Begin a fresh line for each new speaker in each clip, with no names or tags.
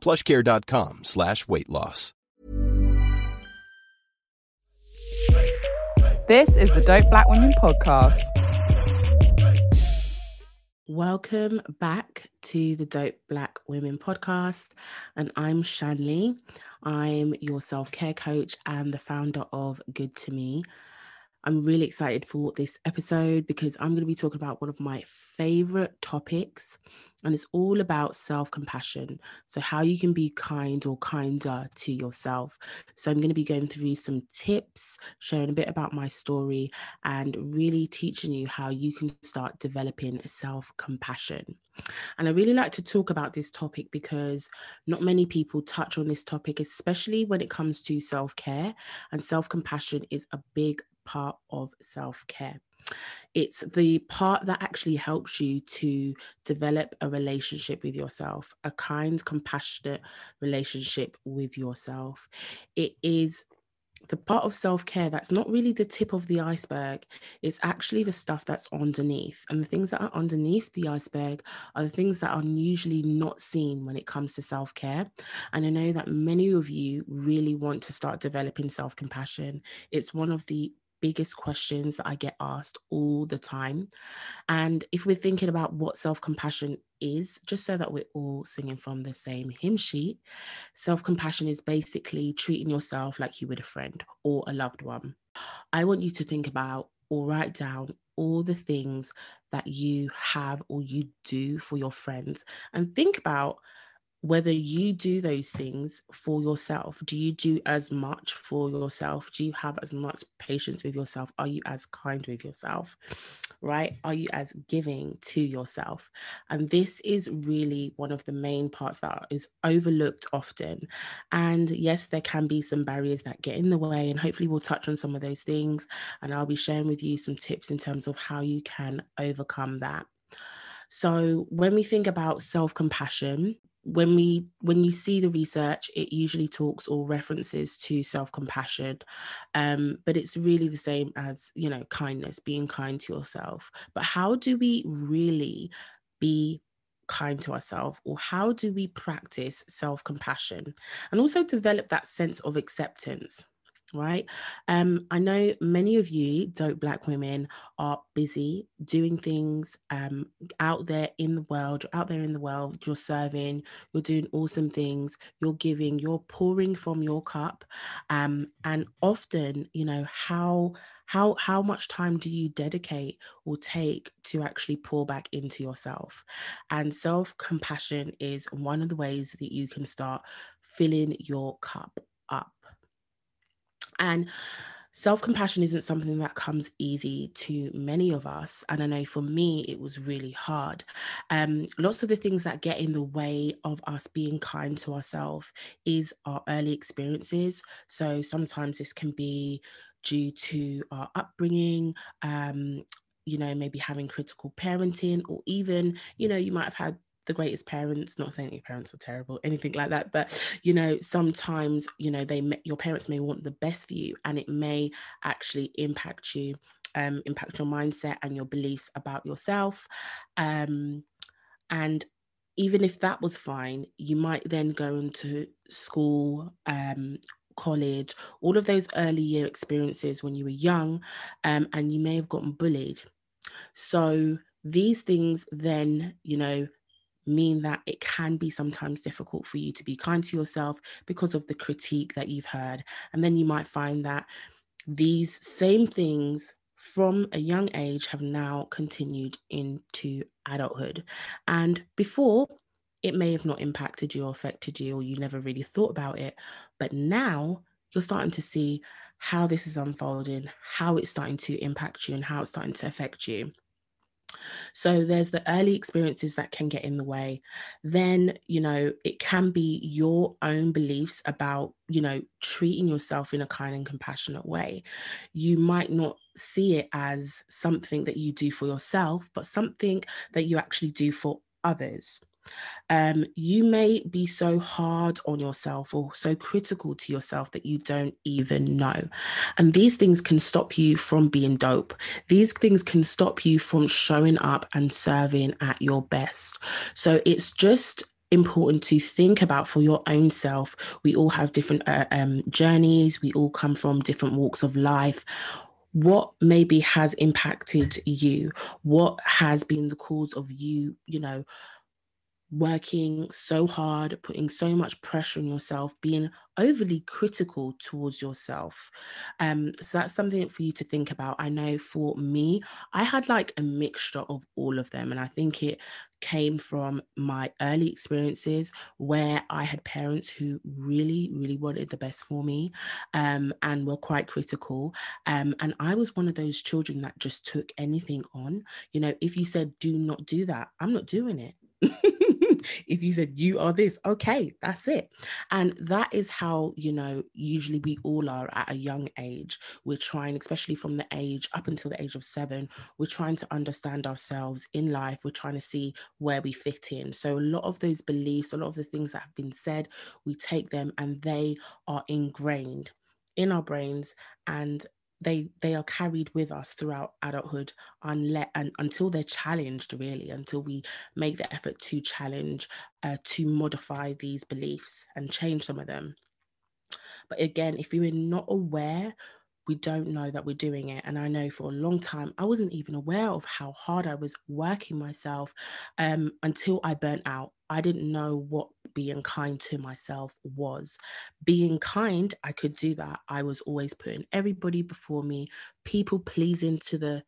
plushcare.com slash weight loss.
This is the Dope Black Women podcast.
Welcome back to the Dope Black Women podcast. And I'm Shanley. I'm your self care coach and the founder of Good to Me. I'm really excited for this episode because I'm going to be talking about one of my favorite topics, and it's all about self compassion. So, how you can be kind or kinder to yourself. So, I'm going to be going through some tips, sharing a bit about my story, and really teaching you how you can start developing self compassion. And I really like to talk about this topic because not many people touch on this topic, especially when it comes to self care. And self compassion is a big part of self care. It's the part that actually helps you to develop a relationship with yourself, a kind, compassionate relationship with yourself. It is the part of self care that's not really the tip of the iceberg. It's actually the stuff that's underneath. And the things that are underneath the iceberg are the things that are usually not seen when it comes to self care. And I know that many of you really want to start developing self compassion. It's one of the biggest questions that I get asked all the time. And if we're thinking about what self compassion is, just so that we're all singing from the same hymn sheet, self compassion is basically treating yourself like you would a friend or a loved one. I want you to think about or write down all the things that you have or you do for your friends and think about whether you do those things for yourself do you do as much for yourself? Do you have as much patience with yourself? Are you as kind with yourself? Right? Are you as giving to yourself? And this is really one of the main parts that is overlooked often. And yes there can be some barriers that get in the way and hopefully we'll touch on some of those things and i'll be sharing with you some tips in terms of how you can overcome that. So when we think about self compassion when we when you see the research it usually talks or references to self-compassion um, but it's really the same as you know kindness being kind to yourself. But how do we really be kind to ourselves or how do we practice self-compassion? And also develop that sense of acceptance right? Um, I know many of you, dope black women, are busy doing things um, out there in the world, out there in the world, you're serving, you're doing awesome things, you're giving, you're pouring from your cup. Um, and often, you know, how how how much time do you dedicate or take to actually pour back into yourself and self compassion is one of the ways that you can start filling your cup up and self compassion isn't something that comes easy to many of us. And I know for me, it was really hard. Um, lots of the things that get in the way of us being kind to ourselves is our early experiences. So sometimes this can be due to our upbringing. Um, you know, maybe having critical parenting, or even, you know, you might have had the greatest parents not saying your parents are terrible anything like that but you know sometimes you know they your parents may want the best for you and it may actually impact you um, impact your mindset and your beliefs about yourself um, and even if that was fine you might then go into school um, college all of those early year experiences when you were young um, and you may have gotten bullied. So these things then you know mean that it can be sometimes difficult for you to be kind to yourself because of the critique that you've heard. And then you might find that these same things from a young age have now continued into adulthood. And before, it may have not impacted you or affected you, or you never really thought about it. But now you're starting to see how this is unfolding, how it's starting to impact you, and how it's starting to affect you. So there's the early experiences that can get in the way. Then, you know, it can be your own beliefs about, you know, treating yourself in a kind and compassionate way. You might not see it as something that you do for yourself, but something that you actually do for others. Um, you may be so hard on yourself or so critical to yourself that you don't even know. And these things can stop you from being dope. These things can stop you from showing up and serving at your best. So it's just important to think about for your own self. We all have different uh, um, journeys, we all come from different walks of life what maybe has impacted you what has been the cause of you you know working so hard, putting so much pressure on yourself, being overly critical towards yourself. Um, so that's something for you to think about. I know for me, I had like a mixture of all of them. And I think it came from my early experiences where I had parents who really, really wanted the best for me um, and were quite critical. Um, and I was one of those children that just took anything on. You know, if you said, do not do that, I'm not doing it. if you said you are this, okay, that's it. And that is how, you know, usually we all are at a young age. We're trying, especially from the age up until the age of seven, we're trying to understand ourselves in life. We're trying to see where we fit in. So a lot of those beliefs, a lot of the things that have been said, we take them and they are ingrained in our brains and they they are carried with us throughout adulthood unless and until they're challenged really until we make the effort to challenge uh, to modify these beliefs and change some of them but again if you're not aware we don't know that we're doing it. And I know for a long time, I wasn't even aware of how hard I was working myself um, until I burnt out. I didn't know what being kind to myself was. Being kind, I could do that. I was always putting everybody before me, people pleasing to the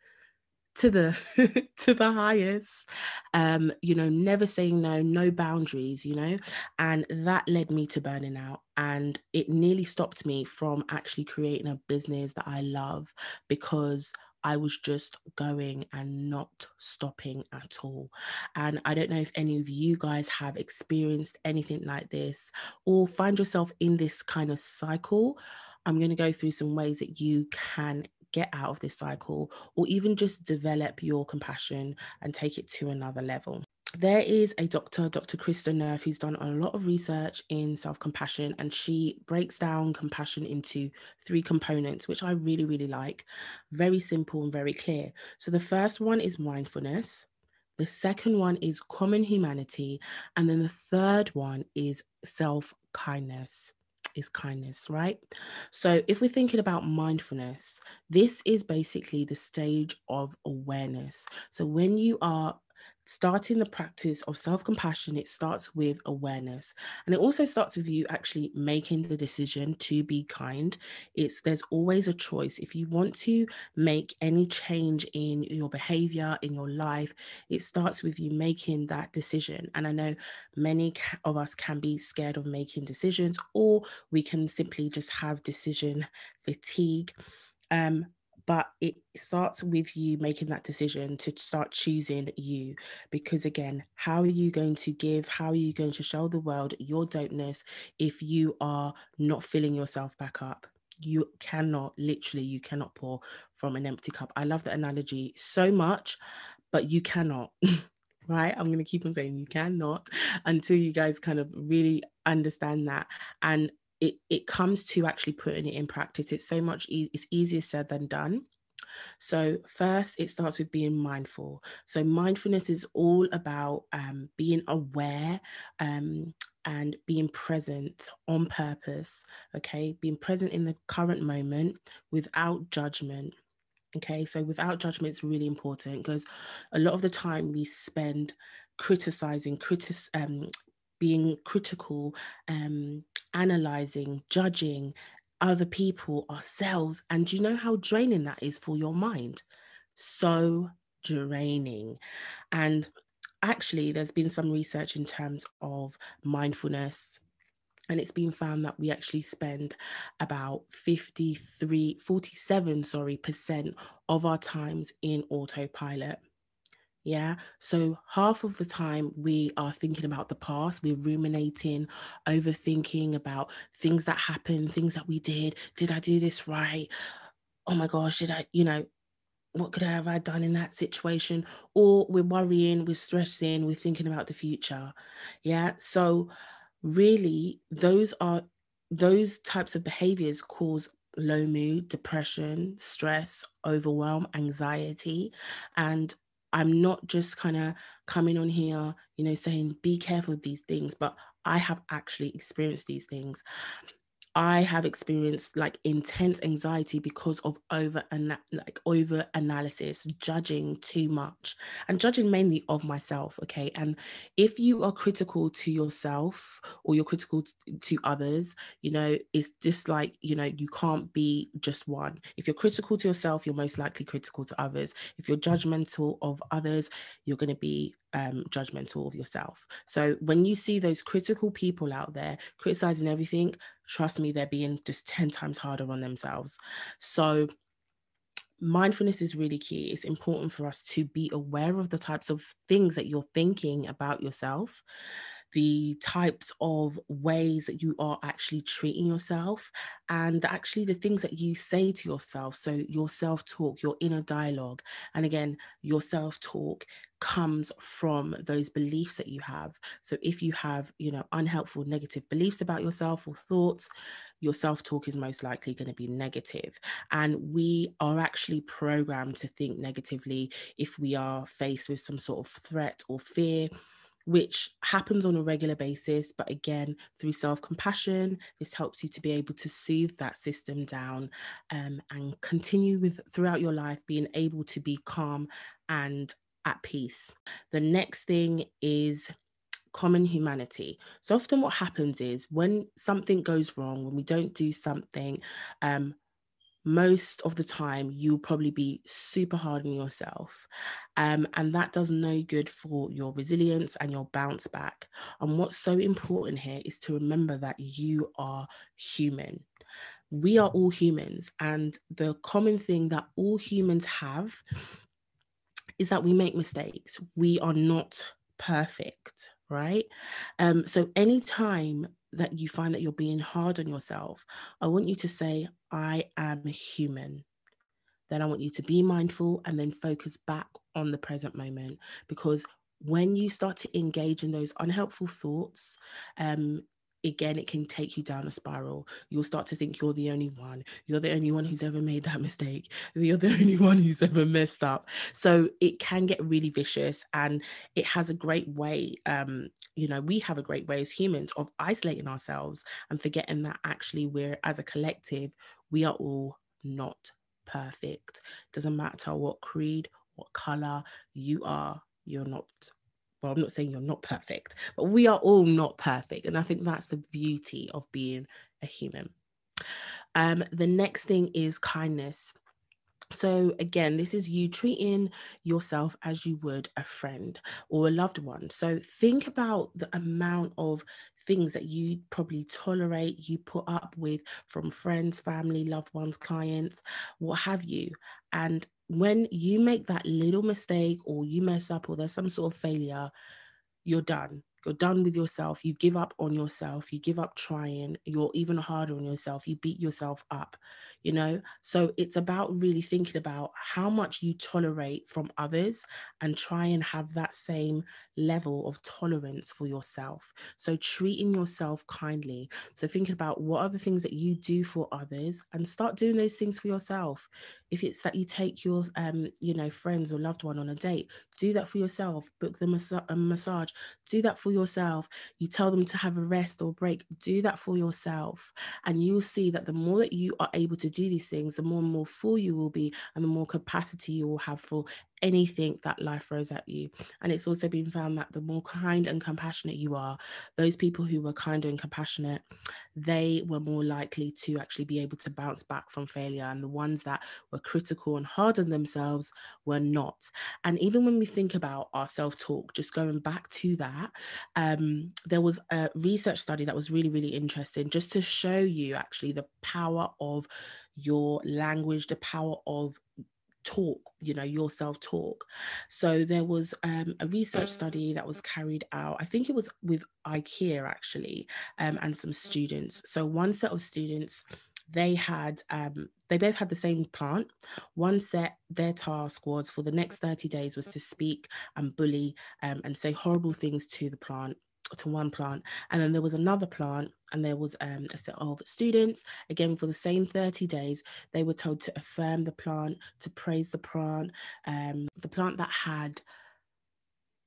to the to the highest um you know never saying no no boundaries you know and that led me to burning out and it nearly stopped me from actually creating a business that I love because I was just going and not stopping at all. And I don't know if any of you guys have experienced anything like this or find yourself in this kind of cycle. I'm going to go through some ways that you can get out of this cycle or even just develop your compassion and take it to another level there is a doctor, Dr. Kristin Neff, who's done a lot of research in self compassion, and she breaks down compassion into three components, which I really, really like. Very simple and very clear. So, the first one is mindfulness, the second one is common humanity, and then the third one is self kindness is kindness, right? So, if we're thinking about mindfulness, this is basically the stage of awareness. So, when you are starting the practice of self compassion, it starts with awareness. And it also starts with you actually making the decision to be kind. It's there's always a choice. If you want to make any change in your behavior, in your life, it starts with you making that decision. And I know many of us can be scared of making decisions, or we can simply just have decision fatigue. Um, but it starts with you making that decision to start choosing you because again how are you going to give? How are you going to show the world your dopeness if you are not filling yourself back up? You cannot literally you cannot pour from an empty cup. I love the analogy so much but you cannot right? I'm going to keep on saying you cannot until you guys kind of really understand that. And it, it comes to actually putting it in practice. It's so much, e- it's easier said than done. So, first, it starts with being mindful. So, mindfulness is all about um, being aware um, and being present on purpose. Okay, being present in the current moment without judgment. Okay, so without judgment, it's really important because a lot of the time we spend criticizing, critic, um, being critical, um, analyzing, judging other people, ourselves. And you know how draining that is for your mind? So draining. And actually, there's been some research in terms of mindfulness. And it's been found that we actually spend about 53, 47, sorry, percent of our times in autopilot. Yeah. So half of the time we are thinking about the past, we're ruminating, overthinking about things that happened, things that we did. Did I do this right? Oh my gosh, did I, you know, what could I have I done in that situation? Or we're worrying, we're stressing, we're thinking about the future. Yeah. So really those are those types of behaviors cause low mood, depression, stress, overwhelm, anxiety. And I'm not just kind of coming on here, you know, saying be careful these things, but I have actually experienced these things. I have experienced like intense anxiety because of over and like over analysis, judging too much, and judging mainly of myself. Okay, and if you are critical to yourself or you're critical to others, you know, it's just like you know you can't be just one. If you're critical to yourself, you're most likely critical to others. If you're judgmental of others, you're going to be um, judgmental of yourself. So when you see those critical people out there criticizing everything, trust me, they're being just 10 times harder on themselves. So mindfulness is really key. It's important for us to be aware of the types of things that you're thinking about yourself the types of ways that you are actually treating yourself and actually the things that you say to yourself. So, your self talk, your inner dialogue. And again, your self talk comes from those beliefs that you have. So, if you have, you know, unhelpful, negative beliefs about yourself or thoughts, your self talk is most likely going to be negative. And we are actually programmed to think negatively if we are faced with some sort of threat or fear which happens on a regular basis. But again, through self compassion, this helps you to be able to soothe that system down um, and continue with throughout your life being able to be calm and at peace. The next thing is common humanity. So often what happens is when something goes wrong, when we don't do something, um, most of the time you'll probably be super hard on yourself um, and that does no good for your resilience and your bounce back and what's so important here is to remember that you are human. We are all humans and the common thing that all humans have is that we make mistakes. We are not perfect right? Um so anytime that you find that you're being hard on yourself, I want you to say, I am human. Then I want you to be mindful and then focus back on the present moment because when you start to engage in those unhelpful thoughts, um, again, it can take you down a spiral. You'll start to think you're the only one. You're the only one who's ever made that mistake. You're the only one who's ever messed up. So it can get really vicious and it has a great way, um, you know, we have a great way as humans of isolating ourselves and forgetting that actually we're, as a collective, we are all not perfect. Doesn't matter what creed, what color you are, you're not well, I'm not saying you're not perfect, but we are all not perfect. And I think that's the beauty of being a human. Um, the next thing is kindness. So, again, this is you treating yourself as you would a friend or a loved one. So, think about the amount of things that you probably tolerate, you put up with from friends, family, loved ones, clients, what have you. And when you make that little mistake or you mess up or there's some sort of failure, you're done. You're done with yourself. You give up on yourself. You give up trying. You're even harder on yourself. You beat yourself up you know? So it's about really thinking about how much you tolerate from others and try and have that same level of tolerance for yourself. So treating yourself kindly. So thinking about what are the things that you do for others and start doing those things for yourself if it's that you take your um you know friends or loved one on a date do that for yourself book them a, a massage do that for yourself. You tell them to have a rest or break. Do that for yourself. And you'll see that the more that you are able to do these things, the more and more full you will be, and the more capacity you will have for anything that life throws at you. And it's also been found that the more kind and compassionate you are, those people who were kind and compassionate, they were more likely to actually be able to bounce back from failure. And the ones that were critical and hard on themselves were not. And even when we think about our self talk, just going back to that, um, there was a research study that was really, really interesting just to show you actually the power of your language, the power of talk you know your self talk so there was um, a research study that was carried out i think it was with ikea actually um, and some students. So one set of students they had um, they both had the same plant. One set their task was for the next 30 days was to speak and bully um, and say horrible things to the plant to one plant and then there was another plant and there was um, a set of students. Again for the same 30 days they were told to affirm the plant to praise the plant um, the plant that had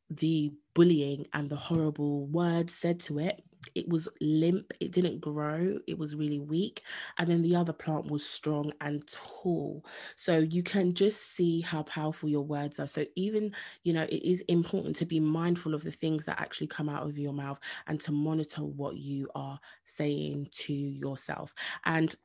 the bullying and the horrible words said to it it was limp it didn't grow it was really weak and then the other plant was strong and tall. So you can just see how powerful your words are. So even you know it is important to be mindful of the things that actually come out of your mouth and to monitor what you are saying to yourself. And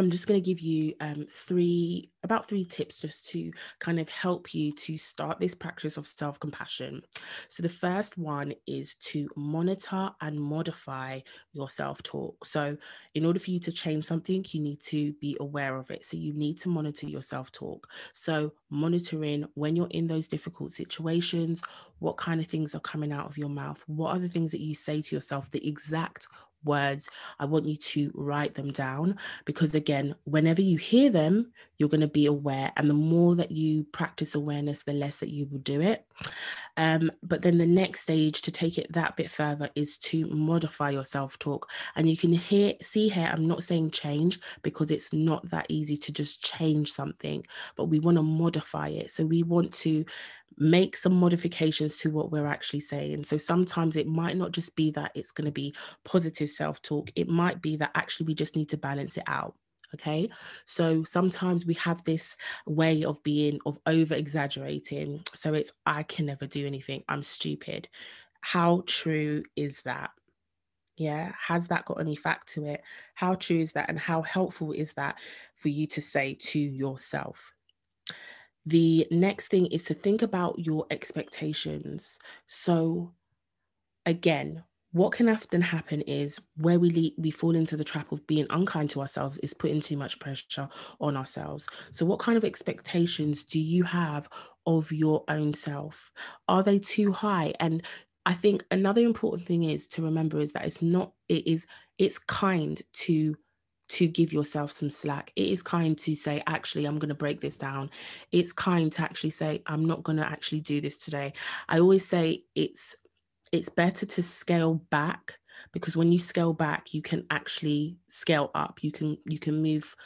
I'm just going to give you um, three, about three tips just to kind of help you to start this practice of self compassion. So, the first one is to monitor and modify your self talk. So, in order for you to change something, you need to be aware of it. So, you need to monitor your self talk. So, monitoring when you're in those difficult situations, what kind of things are coming out of your mouth? What are the things that you say to yourself, the exact words, I want you to write them down because, again, whenever you hear them, you're going to be aware. And the more that you practice awareness, the less that you will do it. Um, but then the next stage to take it that bit further is to modify your self talk. And you can hear, see here, I'm not saying change because it's not that easy to just change something, but we want to modify it. So we want to make some modifications to what we're actually saying. So sometimes it might not just be that it's going to be positive self talk, it might be that actually we just need to balance it out. Okay. So sometimes we have this way of being, of over exaggerating. So it's, I can never do anything. I'm stupid. How true is that? Yeah. Has that got any fact to it? How true is that? And how helpful is that for you to say to yourself? The next thing is to think about your expectations. So, again, what can often happen is where we we fall into the trap of being unkind to ourselves is putting too much pressure on ourselves. So, what kind of expectations do you have of your own self? Are they too high? And I think another important thing is to remember is that it's not, it is, it's kind to to give yourself some slack. It is kind to say, actually, I'm going to break this down. It's kind to actually say, I'm not going to actually do this today. I always say it's it's better to scale back because when you scale back you can actually scale up you can you can move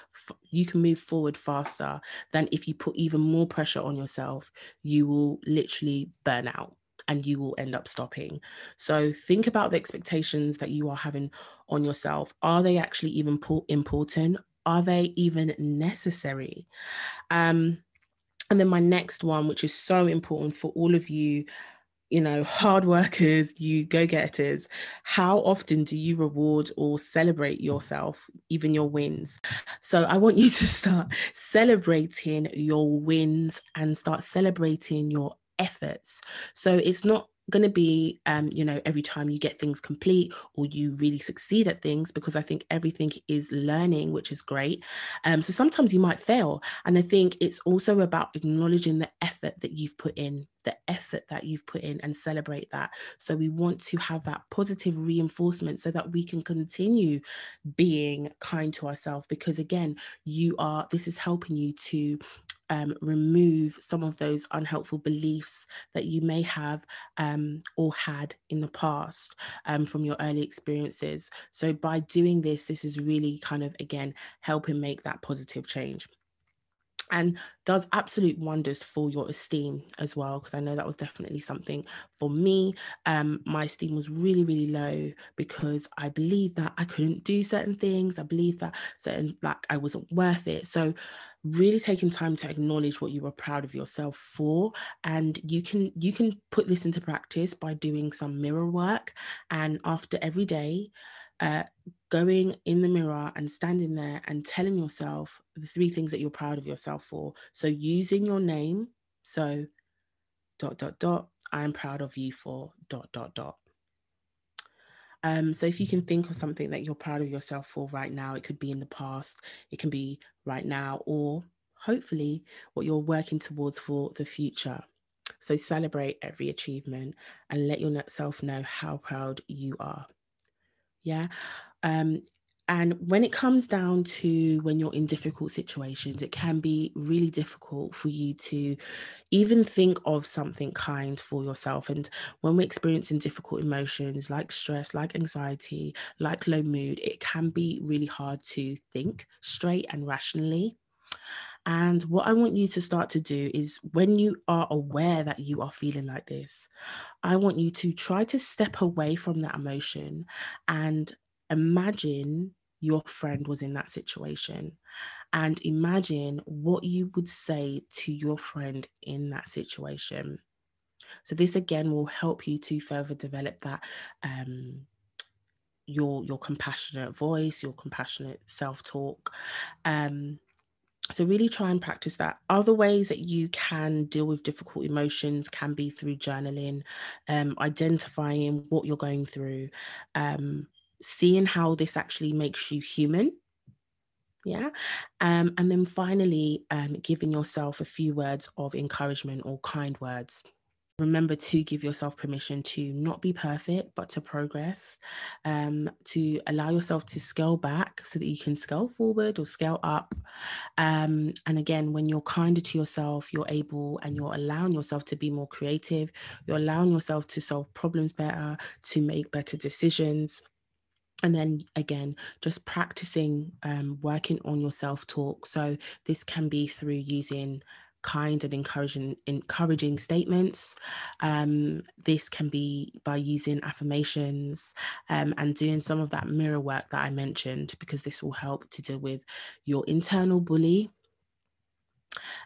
you can move forward faster than if you put even more pressure on yourself you will literally burn out and you will end up stopping. So think about the expectations that you are having on yourself. Are they actually even important? Are they even necessary? Um, and then my next one, which is so important for all of you, you know, hard workers, you go getters, how often do you reward or celebrate yourself, even your wins? So I want you to start celebrating your wins and start celebrating your efforts. So it's not going to be um you know every time you get things complete or you really succeed at things because i think everything is learning which is great um so sometimes you might fail and i think it's also about acknowledging the effort that you've put in the effort that you've put in and celebrate that so we want to have that positive reinforcement so that we can continue being kind to ourselves because again you are this is helping you to um, remove some of those unhelpful beliefs that you may have um, or had in the past um, from your early experiences. So, by doing this, this is really kind of again helping make that positive change. And does absolute wonders for your esteem as well because i know that was definitely something for me. Um my esteem was really really low because i believed that i couldn't do certain things. I believed that certain like i wasn't worth it. So really taking time to acknowledge what you were proud of yourself for and you can you can put this into practice by doing some mirror work and after every day uh, going in the mirror and standing there and telling yourself the three things that you're proud of yourself for. So using your name, so dot dot dot, I'm proud of you for dot dot dot. Um, so if you can think of something that you're proud of yourself for right now, it could be in the past, it can be right now, or hopefully what you're working towards for the future. So celebrate every achievement and let yourself know how proud you are. Yeah. Um, and when it comes down to when you're in difficult situations, it can be really difficult for you to even think of something kind for yourself. And when we're experiencing difficult emotions like stress, like anxiety, like low mood, it can be really hard to think straight and rationally. And what I want you to start to do is when you are aware that you are feeling like this, I want you to try to step away from that emotion and imagine your friend was in that situation and imagine what you would say to your friend in that situation. So this again will help you to further develop that um, your your compassionate voice, your compassionate self-talk. Um, so really try and practice that. Other ways that you can deal with difficult emotions can be through journaling um, identifying what you're going through um, seeing how this actually makes you human. Yeah? Um, and then finally um, giving yourself a few words of encouragement or kind words remember to give yourself permission to not be perfect but to progress um, to allow yourself to scale back so that you can scale forward or scale up. Um, and again when you're kinder to yourself you're able and you're allowing yourself to be more creative you're allowing yourself to solve problems better to make better decisions. And then again just practicing um, working on your self-talk so this can be through using kind and encouraging encouraging statements. Um, this can be by using affirmations um, and doing some of that mirror work that I mentioned, because this will help to deal with your internal bully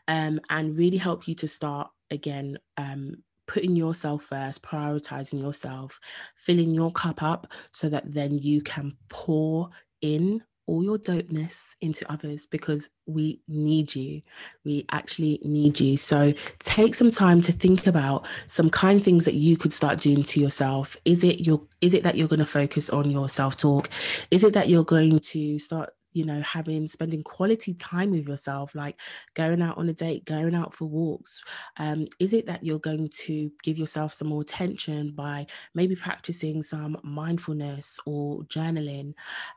um, and really help you to start again um, putting yourself first, prioritizing yourself, filling your cup up so that then you can pour in all your dopeness into others because we need you. We actually need you. So take some time to think about some kind things that you could start doing to yourself. Is it your is it that you're going to focus on your self-talk? Is it that you're going to start you know having spending quality time with yourself like going out on a date going out for walks um, is it that you're going to give yourself some more attention by maybe practicing some mindfulness or journaling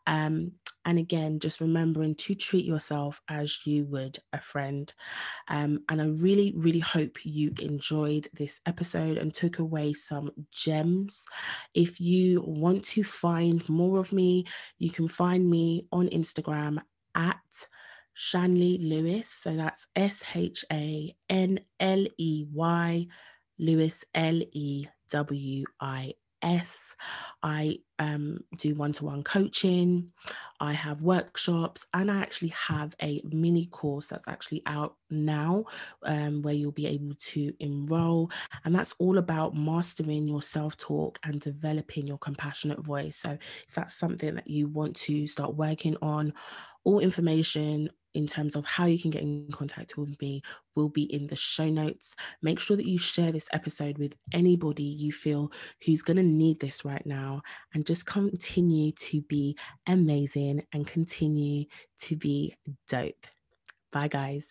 um, and again, just remembering to treat yourself as you would a friend. Um, and I really, really hope you enjoyed this episode and took away some gems. If you want to find more of me, you can find me on Instagram at Shanley Lewis. So that's S H A N L E Y Lewis L E W I S. I um, do one to one coaching, I have workshops, and I actually have a mini course that's actually out now um, where you'll be able to enroll. And that's all about mastering your self talk and developing your compassionate voice. So, if that's something that you want to start working on, all information in terms of how you can get in contact with me will be in the show notes. Make sure that you share this episode with anybody you feel who's going to need this right now and just continue to be amazing and continue to be dope. Bye, guys.